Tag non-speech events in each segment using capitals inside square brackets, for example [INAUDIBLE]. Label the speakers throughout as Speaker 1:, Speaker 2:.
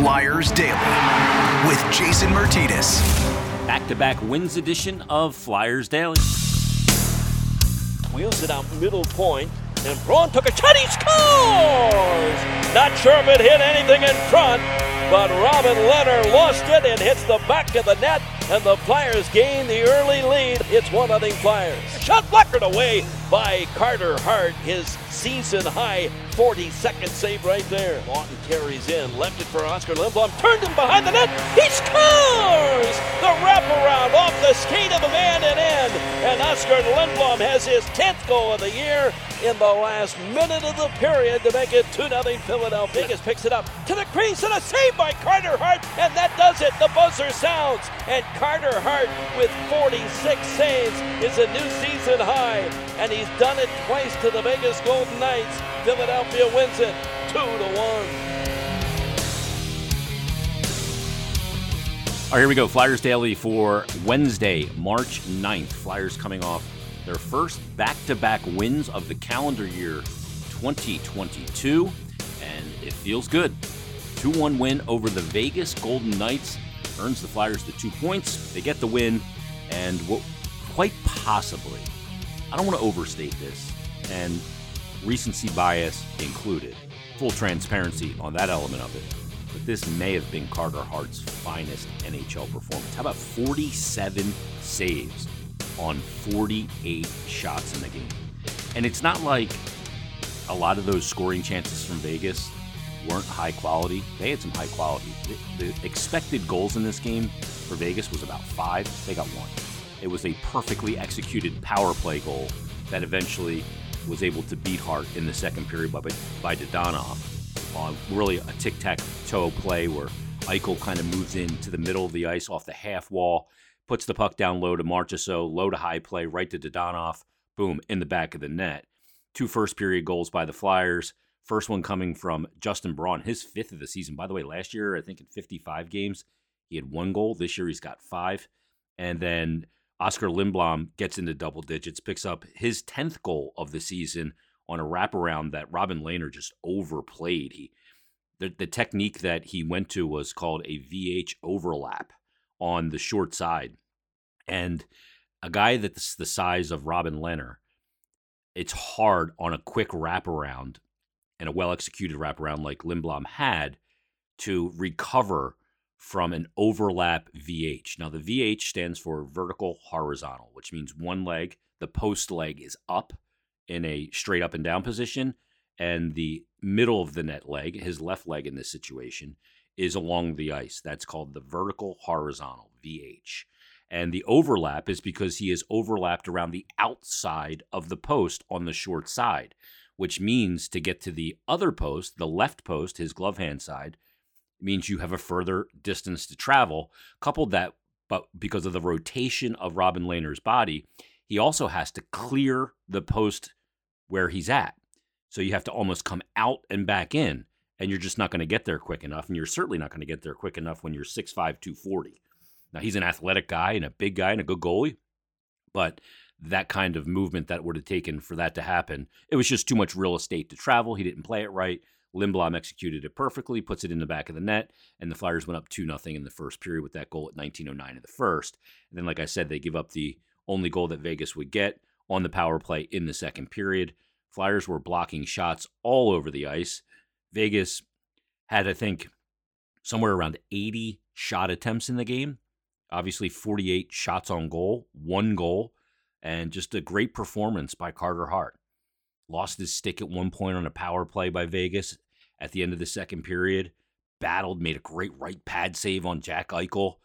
Speaker 1: Flyers Daily with Jason Martinez.
Speaker 2: Back to back wins edition of Flyers Daily.
Speaker 3: Wheels it out middle point, and Braun took a shot. He scores! Not sure if it hit anything in front, but Robin Lehner lost it and hits the back of the net, and the Flyers gain the early lead. It's 1 0 Flyers. Shot blocked away by Carter Hart, his season high 42nd save right there. Laughton carries in, left it for Oscar Lindblom, turned him behind the net. He scores! The wraparound off the skate of the man and in, and Oscar Lindblom has his 10th goal of the year in the last minute of the period to make it 2 0 Philadelphia. Vegas picks it up to the crease and a save by Carter Hart, and that does it. The buzzer sounds, and Carter Hart with 46 saves is a new season high, and he's done it twice to the Vegas Golden Knights. Philadelphia wins it 2 to 1.
Speaker 2: All right, here we go. Flyers Daily for Wednesday, March 9th. Flyers coming off their first back to back wins of the calendar year 2022, and it feels good. 2 1 win over the Vegas Golden Knights earns the Flyers the two points. They get the win, and what quite possibly, I don't want to overstate this, and recency bias included. Full transparency on that element of it. But this may have been Carter Hart's finest NHL performance. How about 47 saves on 48 shots in the game? And it's not like a lot of those scoring chances from Vegas weren't high quality. They had some high quality. The, the, expected goals in this game for Vegas was about five. They got one. It was a perfectly executed power play goal that eventually was able to beat Hart in the second period by, by Dadonov on really a tic tac toe play where Eichel kind of moves into the middle of the ice off the half wall, puts the puck down low to Marchessault, low to high play, right to Dadonov, boom, in the back of the net. Two first period goals by the Flyers. First one coming from Justin Braun, his fifth of the season. By the way, last year, I think in 55 games, he had one goal. This year, he's got five. And then Oscar Lindblom gets into double digits, picks up his 10th goal of the season on a wraparound that Robin Lehner just overplayed. He the, the technique that he went to was called a VH overlap on the short side. And a guy that's the size of Robin Lehner, it's hard on a quick wraparound and a well executed wraparound like Lindblom had to recover from an overlap VH. Now, the VH stands for vertical horizontal, which means one leg, the post leg, is up in a straight up and down position, and the middle of the net leg, his left leg in this situation, is along the ice. That's called the vertical horizontal, VH. And the overlap is because he is overlapped around the outside of the post on the short side, which means to get to the other post, the left post, his glove hand side, means you have a further distance to travel. Coupled that, but because of the rotation of Robin Lehner's body, he also has to clear the post where he's at. So you have to almost come out and back in, and you're just not going to get there quick enough. And you're certainly not going to get there quick enough when you're 6'5, 240. Now, he's an athletic guy and a big guy and a good goalie, but that kind of movement that would have taken for that to happen, it was just too much real estate to travel. He didn't play it right. Lindblom executed it perfectly, puts it in the back of the net, and the Flyers went up 2 0 in the first period with that goal at 1909 in the first. And then, like I said, they give up the only goal that Vegas would get on the power play in the second period. Flyers were blocking shots all over the ice. Vegas had, I think, somewhere around 80 shot attempts in the game. Obviously, 48 shots on goal, one goal, and just a great performance by Carter Hart lost his stick at one point on a power play by Vegas at the end of the second period. Battled, made a great right pad save on Jack Eichel.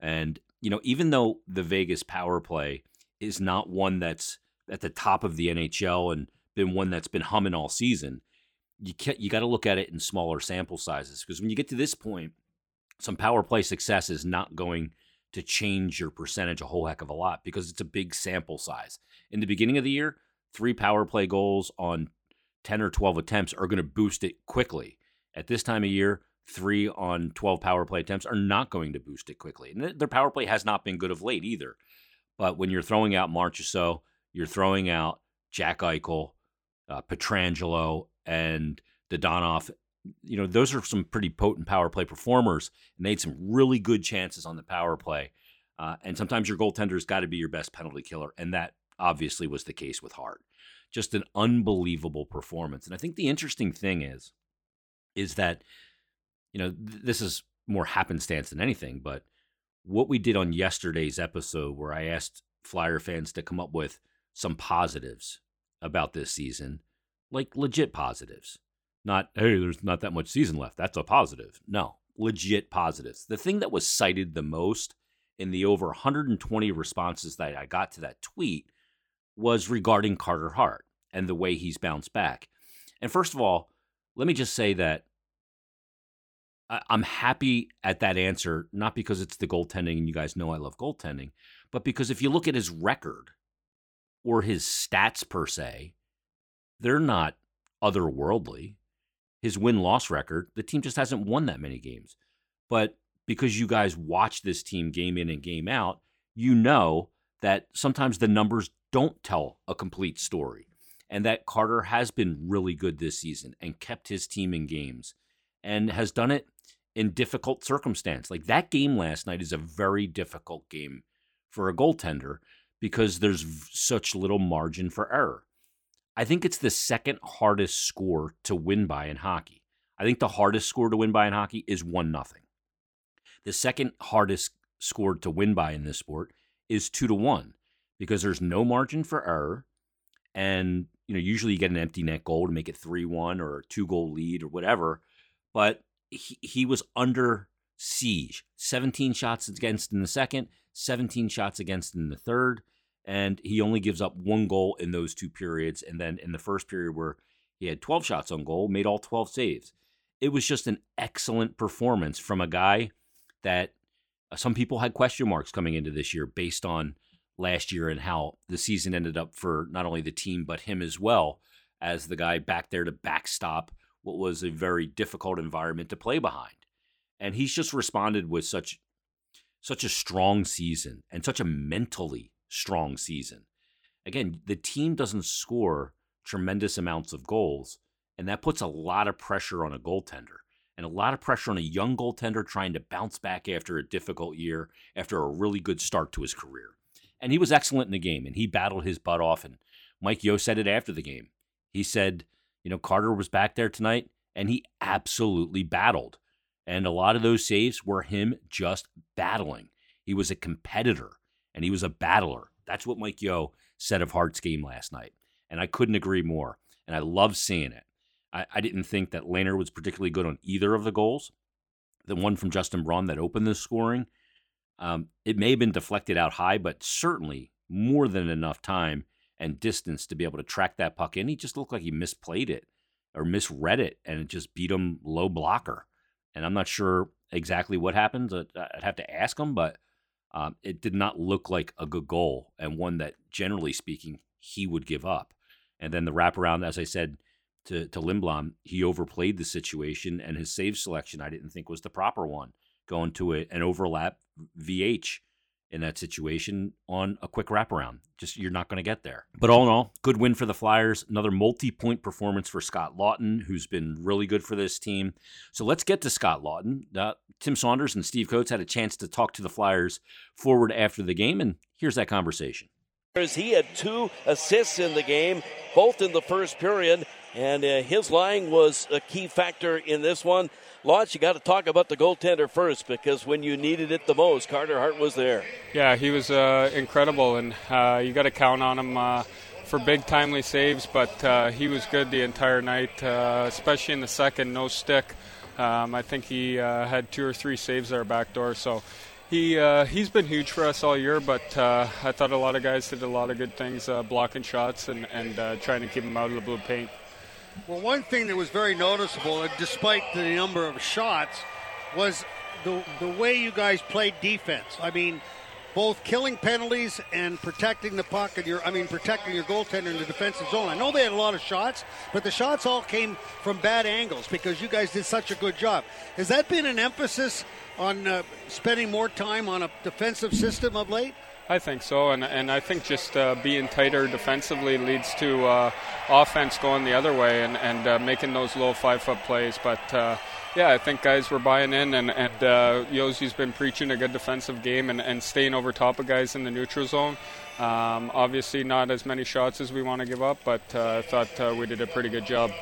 Speaker 2: And, you know, even though the Vegas power play is not one that's at the top of the NHL and been one that's been humming all season, you can't, you got to look at it in smaller sample sizes because when you get to this point, some power play success is not going to change your percentage a whole heck of a lot because it's a big sample size. In the beginning of the year, three power play goals on 10 or 12 attempts are going to boost it quickly. At this time of year, three on 12 power play attempts are not going to boost it quickly. And their power play has not been good of late either. But when you're throwing out Marchessault, you're throwing out Jack Eichel, uh, Pietrangelo, and Dadonov you know, those are some pretty potent power play performers, and they had some really good chances on the power play. Uh, and sometimes your goaltender's got to be your best penalty killer, and that obviously was the case with Hart. Just an unbelievable performance. And I think the interesting thing is, is that, you know, th- this is more happenstance than anything, but what we did on yesterday's episode, where I asked Flyer fans to come up with some positives about this season, like legit positives. Not, hey, there's not that much season left. That's a positive. No, legit positives. The thing that was cited the most in the over 120 responses that I got to that tweet was regarding Carter Hart and the way he's bounced back. And first of all, let me just say that I'm happy at that answer, not because it's the goaltending, and you guys know I love goaltending, but because if you look at his record or his stats per se, they're not otherworldly. His win loss record, the team just hasn't won that many games. But because you guys watch this team game in and game out, you know that sometimes the numbers don't tell a complete story. And that Carter has been really good this season and kept his team in games and has done it in difficult circumstance. Like that game last night is a very difficult game for a goaltender because there's such little margin for error. I think it's the second hardest score to win by in hockey. I think the hardest score to win by in hockey is 1 nothing. The second hardest score to win by in this sport is 2 to 1 because there's no margin for error and you know usually you get an empty net goal to make it 3-1 or a two goal lead or whatever but he, he was under siege 17 shots against in the second 17 shots against in the third and he only gives up one goal in those two periods and then in the first period where he had 12 shots on goal made all 12 saves it was just an excellent performance from a guy that uh, some people had question marks coming into this year based on last year and how the season ended up for not only the team but him as well as the guy back there to backstop what was a very difficult environment to play behind. And he's just responded with such such a strong season and such a mentally strong season. Again, the team doesn't score tremendous amounts of goals, and that puts a lot of pressure on a goaltender and a lot of pressure on a young goaltender trying to bounce back after a difficult year, after a really good start to his career. And he was excellent in the game, and he battled his butt off. And Mike Yeo said it after the game. He said, you know, Carter was back there tonight and he absolutely battled. And a lot of those saves were him just battling. He was a competitor and he was a battler. That's what Mike Yeo said of Hart's game last night. And I couldn't agree more. And I love seeing it. I, I didn't think that Lehner was particularly good on either of the goals. The one from Justin Braun that opened the scoring, um, it may have been deflected out high, but certainly more than enough time and distance to be able to track that puck in. He just looked like he misplayed it or misread it and it just beat him low blocker. And I'm not sure exactly what happened. I'd have to ask him, but um, it did not look like a good goal and one that, generally speaking, he would give up. And then the wraparound, as I said to, to Lindblom, he overplayed the situation and his save selection I didn't think was the proper one, going to a, an overlap VH in that situation on a quick wraparound. Just you're not going to get there. But all in all, good win for the Flyers. Another multi-point performance for Scott Laughton, who's been really good for this team. So let's get to Scott Laughton. Uh, Tim Saunders and Steve Coates had a chance to talk to the Flyers forward after the game, and here's that conversation.
Speaker 3: He had two assists in the game, both in the first period, and uh, his line was a key factor in this one. Lawrence, you got to talk about the goaltender first because when you needed it the most, Carter Hart was there.
Speaker 4: Yeah, he was uh, incredible, and uh, you got to count on him uh, for big, timely saves. But uh, he was good the entire night, uh, especially in the second, no stick. Um, I think he uh, had two or three saves there back door, so he he's been huge for us all year. But I thought a lot of guys did a lot of good things, blocking shots and, and trying to keep him out of the blue paint.
Speaker 5: Well, one thing that was very noticeable, despite the number of shots, was the the way you guys played defense. I mean, both killing penalties and protecting the puck and your I mean protecting your goaltender in the defensive zone. I know they had a lot of shots, but the shots all came from bad angles because you guys did such a good job. Has that been an emphasis on uh, spending more time on a defensive system of late?
Speaker 4: I think so, and and I think just uh, being tighter defensively leads to uh, offense going the other way and and uh, making those low five foot plays. But uh, yeah, I think guys were buying in, and and uh, Josi's been preaching a good defensive game and, and staying over top of guys in the neutral zone. Um, obviously, not as many shots as we want to give up, but uh, I thought we did a pretty good job.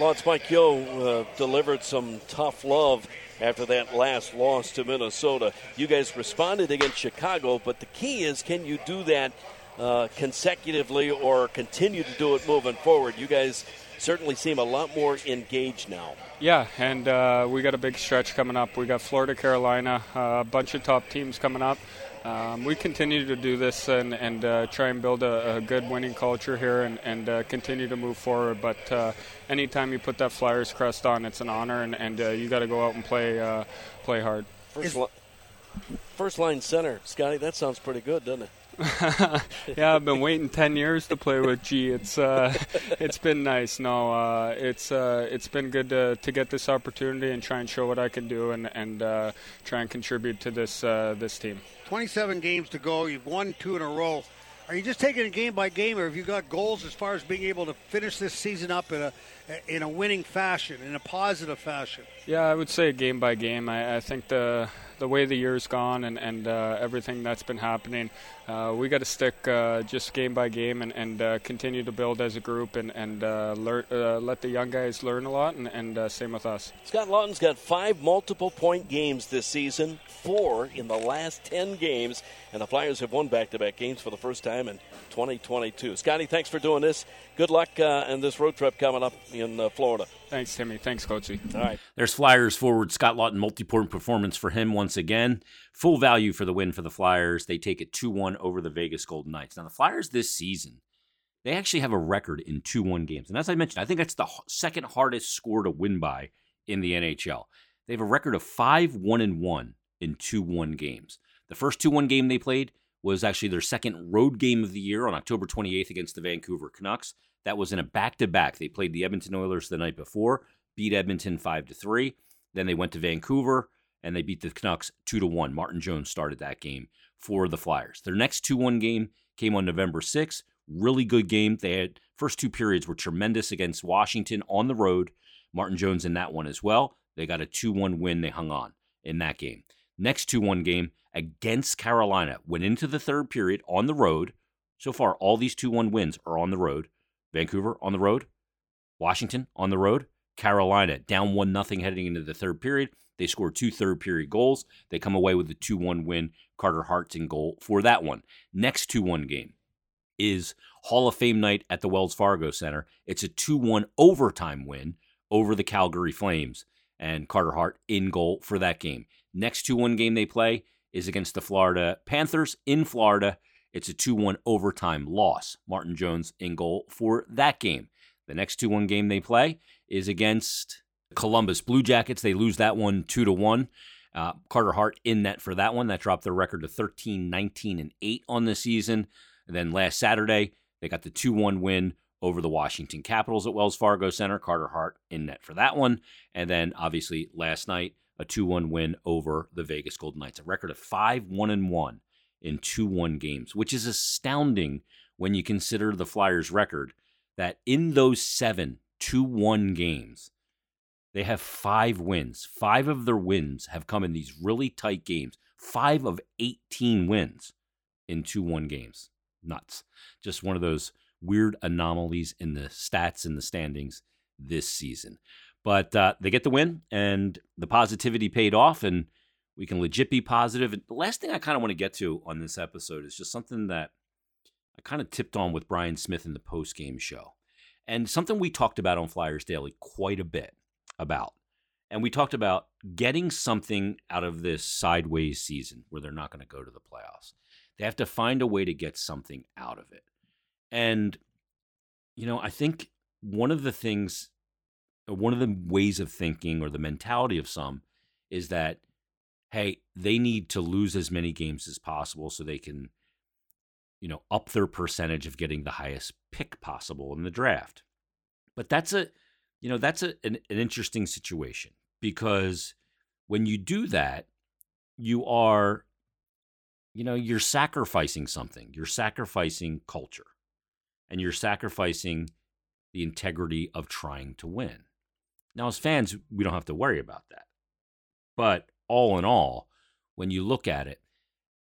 Speaker 3: Lance Mike Yeo delivered some tough love after that last loss to Minnesota. You guys responded against Chicago, but the key is can you do that uh, consecutively or continue to do it moving forward? You guys certainly seem a lot more engaged now.
Speaker 4: Yeah, and uh, we got a big stretch coming up. We got Florida, Carolina, uh, a bunch of top teams coming up. Um, we continue to do this and, and uh, try and build a, a, good winning culture here and, and uh, continue to move forward. But uh, anytime you put that Flyers crest on, it's an honor, and, and uh, you got to go out and play uh, play hard.
Speaker 3: First, li- first line center, Scotty. That sounds pretty good, doesn't it? [LAUGHS]
Speaker 4: yeah, I've been waiting ten years to play with G. It's uh, [LAUGHS] it's been nice. No, uh, it's uh, it's been good to, to get this opportunity and try and show what I can do and and uh, try and contribute to this uh, this team.
Speaker 5: Twenty-seven games to go. You've won two in a row. Are you just taking it game by game, or have you got goals as far as being able to finish this season up in a in a winning fashion, in a positive fashion?
Speaker 4: Yeah, I would say game by game. I, I think the the way the year's gone and and uh, everything that's been happening, uh, we got to stick uh, just game by game and and continue to build as a group and and let the young guys learn a lot and and same with us.
Speaker 3: Scott Laughton's got five multiple point games this season, four in the last ten games, and the Flyers have won back to back games for the first time in 2022. Scotty, thanks for doing this. Good luck uh, in this road trip coming up in uh, Florida.
Speaker 4: Thanks, Timmy. Thanks, Coachy.
Speaker 3: All right.
Speaker 2: There's Flyers forward Scott Laughton, multi-point performance for him once again. Full value for the win for the Flyers. They take it 2-1 over the Vegas Golden Knights. Now, the Flyers this season, they actually have a record in 2-1 games. And as I mentioned, I think that's the second hardest score to win by in the NHL. They have a record of 5-1-1 in 2-1 games. The first 2-1 game they played was actually their second road game of the year on October 28th against the Vancouver Canucks. That was in a back-to-back. They played the Edmonton Oilers the night before, beat Edmonton 5 to 3. Then they went to Vancouver and they beat the Canucks 2 to 1. Martin Jones started that game for the Flyers. Their next 2-1 game came on November 6th. Really good game. They had first two periods were tremendous against Washington on the road. Martin Jones in that one as well. They got a 2-1 win. They hung on in that game. Next 2-1 game against Carolina. Went into the third period on the road. So far, all these 2 1 wins are on the road. Vancouver on the road. Washington on the road. Carolina down 1 0 heading into the third period. They score two third period goals. They come away with a 2 1 win. Carter Hart's in goal for that one. Next 2 1 game is Hall of Fame night at the Wells Fargo Center. It's a 2 1 overtime win over the Calgary Flames. And Carter Hart in goal for that game. Next 2 1 game they play is against the Florida Panthers in Florida. It's a 2 1 overtime loss. Martin Jones in goal for that game. The next 2 1 game they play is against the Columbus Blue Jackets. They lose that one 2 to 1. Uh, Carter Hart in net for that one. That dropped their record to 13, 19, and 8 on the season. And then last Saturday, they got the 2 1 win over the Washington Capitals at Wells Fargo Center. Carter Hart in net for that one. And then obviously last night, a 2 1 win over the Vegas Golden Knights, a record of 5 1 and 1 in 2 1 games, which is astounding when you consider the Flyers' record that in those seven 2 1 games, they have five wins. Five of their wins have come in these really tight games. Five of 18 wins in 2 1 games. Nuts. Just one of those weird anomalies in the stats and the standings this season. But uh, they get the win, and the positivity paid off, and we can legit be positive. And the last thing I kind of want to get to on this episode is just something that I kind of tipped on with Brian Smith in the post game show, and something we talked about on Flyers Daily quite a bit about. And we talked about getting something out of this sideways season where they're not going to go to the playoffs. They have to find a way to get something out of it. And, you know, I think one of the things one of the ways of thinking or the mentality of some is that hey they need to lose as many games as possible so they can you know up their percentage of getting the highest pick possible in the draft but that's a you know that's a, an, an interesting situation because when you do that you are you know, you're sacrificing something. You're sacrificing culture and you're sacrificing the integrity of trying to win. Now, as fans, we don't have to worry about that. But all in all, when you look at it,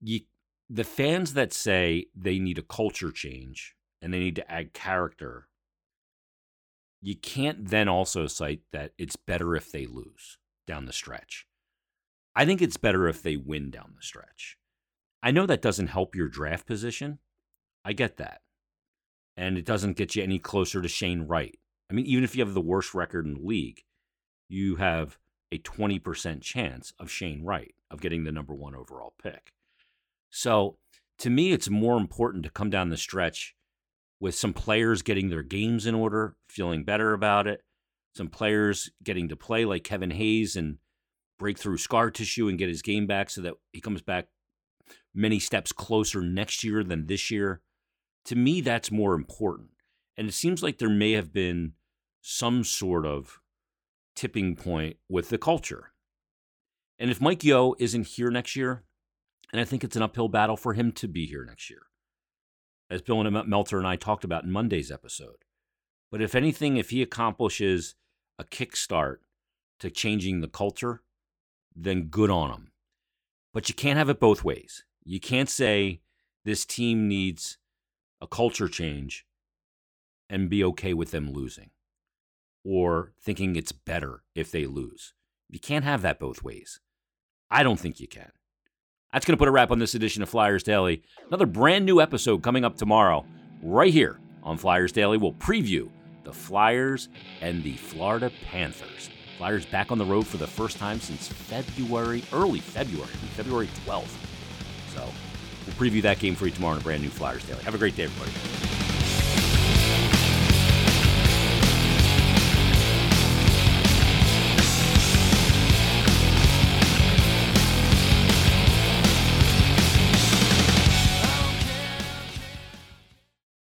Speaker 2: you, the fans that say they need a culture change and they need to add character, you can't then also cite that it's better if they lose down the stretch. I think it's better if they win down the stretch. I know that doesn't help your draft position. I get that. And it doesn't get you any closer to Shane Wright. I mean, even if you have the worst record in the league, you have a 20% chance of Shane Wright of getting the number one overall pick. So to me, it's more important to come down the stretch with some players getting their games in order, feeling better about it, some players getting to play like Kevin Hayes and break through scar tissue and get his game back so that he comes back many steps closer next year than this year. To me, that's more important. And it seems like there may have been some sort of tipping point with the culture. And if Mike Yeo isn't here next year, and I think it's an uphill battle for him to be here next year, as Bill and Meltzer and I talked about in Monday's episode. But if anything, if he accomplishes a kickstart to changing the culture, then good on him. But you can't have it both ways. You can't say this team needs a culture change and be okay with them losing or thinking it's better if they lose. You can't have that both ways. I don't think you can. That's going to put a wrap on this edition of Flyers Daily. Another brand new episode coming up tomorrow, right here on Flyers Daily. We'll preview the Flyers and the Florida Panthers. Flyers back on the road for the first time since February, early February, February 12th. So we'll preview that game for you tomorrow in a brand new Flyers Daily. Have a great day, everybody.